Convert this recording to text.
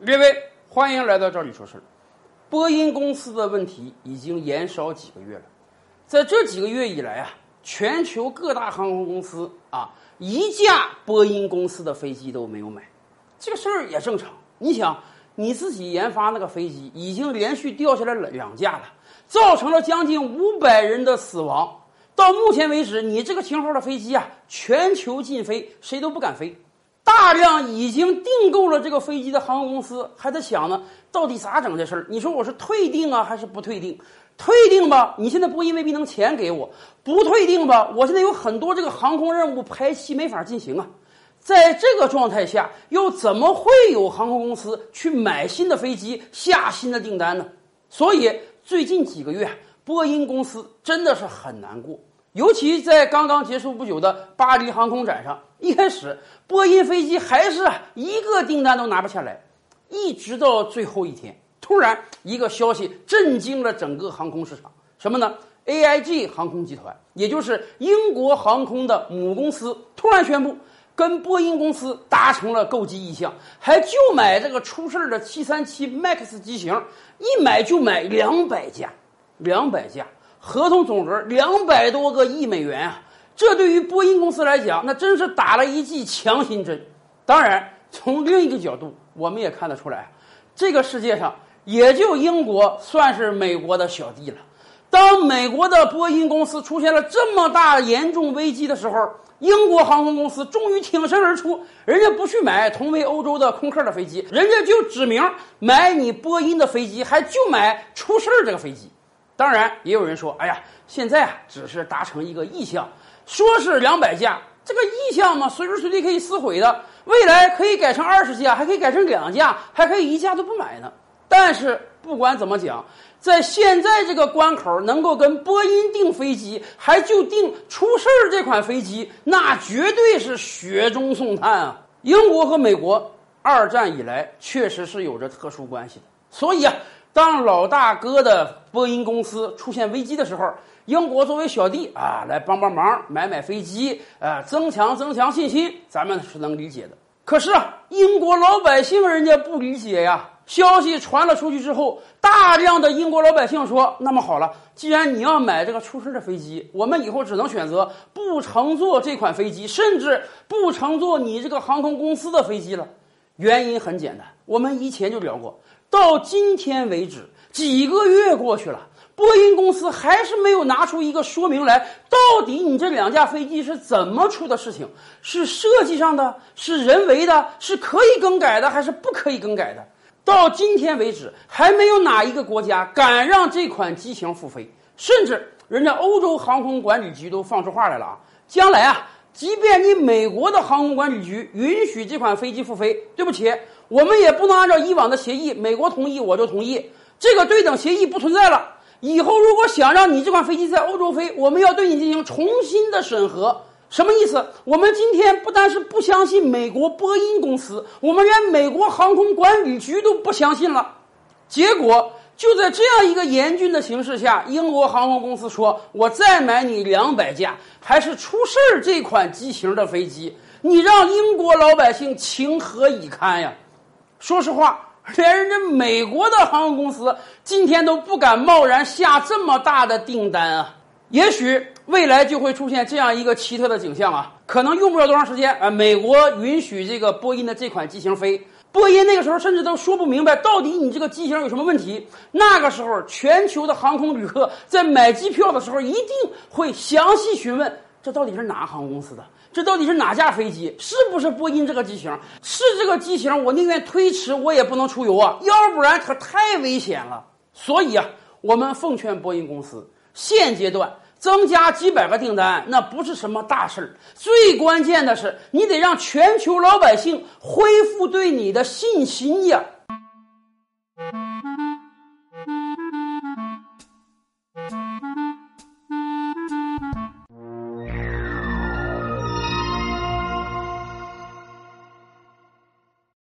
列位，欢迎来到这里说事儿。波音公司的问题已经延烧几个月了，在这几个月以来啊，全球各大航空公司啊，一架波音公司的飞机都没有买。这个事儿也正常，你想，你自己研发那个飞机已经连续掉下来了两架了，造成了将近五百人的死亡。到目前为止，你这个型号的飞机啊，全球禁飞，谁都不敢飞。大量已经订购了这个飞机的航空公司还在想呢，到底咋整这事儿？你说我是退订啊，还是不退订？退订吧，你现在波音未必能钱给我；不退订吧，我现在有很多这个航空任务排期没法进行啊。在这个状态下，又怎么会有航空公司去买新的飞机、下新的订单呢？所以最近几个月，波音公司真的是很难过。尤其在刚刚结束不久的巴黎航空展上，一开始波音飞机还是一个订单都拿不下来，一直到最后一天，突然一个消息震惊了整个航空市场，什么呢？AIG 航空集团，也就是英国航空的母公司，突然宣布跟波音公司达成了购机意向，还就买这个出事的737 MAX 机型，一买就买两百架，两百架。合同总额两百多个亿美元啊！这对于波音公司来讲，那真是打了一剂强心针。当然，从另一个角度，我们也看得出来，这个世界上也就英国算是美国的小弟了。当美国的波音公司出现了这么大严重危机的时候，英国航空公司终于挺身而出，人家不去买同为欧洲的空客的飞机，人家就指明买你波音的飞机，还就买出事儿这个飞机。当然，也有人说：“哎呀，现在啊，只是达成一个意向，说是两百架，这个意向嘛，随时随地可以撕毁的。未来可以改成二十架，还可以改成两架，还可以一架都不买呢。但是不管怎么讲，在现在这个关口，能够跟波音订飞机，还就订出事儿这款飞机，那绝对是雪中送炭啊！英国和美国二战以来确实是有着特殊关系的，所以啊。”当老大哥的波音公司出现危机的时候，英国作为小弟啊，来帮帮忙，买买飞机，呃，增强增强信心，咱们是能理解的。可是啊，英国老百姓人家不理解呀。消息传了出去之后，大量的英国老百姓说：“那么好了，既然你要买这个出事的飞机，我们以后只能选择不乘坐这款飞机，甚至不乘坐你这个航空公司的飞机了。”原因很简单，我们以前就聊过。到今天为止，几个月过去了，波音公司还是没有拿出一个说明来。到底你这两架飞机是怎么出的事情？是设计上的，是人为的，是可以更改的，还是不可以更改的？到今天为止，还没有哪一个国家敢让这款机型复飞。甚至人家欧洲航空管理局都放出话来了啊！将来啊，即便你美国的航空管理局允许这款飞机复飞，对不起。我们也不能按照以往的协议，美国同意我就同意，这个对等协议不存在了。以后如果想让你这款飞机在欧洲飞，我们要对你进行重新的审核。什么意思？我们今天不单是不相信美国波音公司，我们连美国航空管理局都不相信了。结果就在这样一个严峻的形势下，英国航空公司说：“我再买你两百架，还是出事儿这款机型的飞机，你让英国老百姓情何以堪呀？”说实话，连人家美国的航空公司今天都不敢贸然下这么大的订单啊！也许未来就会出现这样一个奇特的景象啊！可能用不了多长时间啊，美国允许这个波音的这款机型飞，波音那个时候甚至都说不明白到底你这个机型有什么问题。那个时候，全球的航空旅客在买机票的时候一定会详细询问。这到底是哪航空公司的？这到底是哪架飞机？是不是波音这个机型？是这个机型，我宁愿推迟，我也不能出游啊！要不然可太危险了。所以啊，我们奉劝波音公司，现阶段增加几百个订单，那不是什么大事儿。最关键的是，你得让全球老百姓恢复对你的信心呀。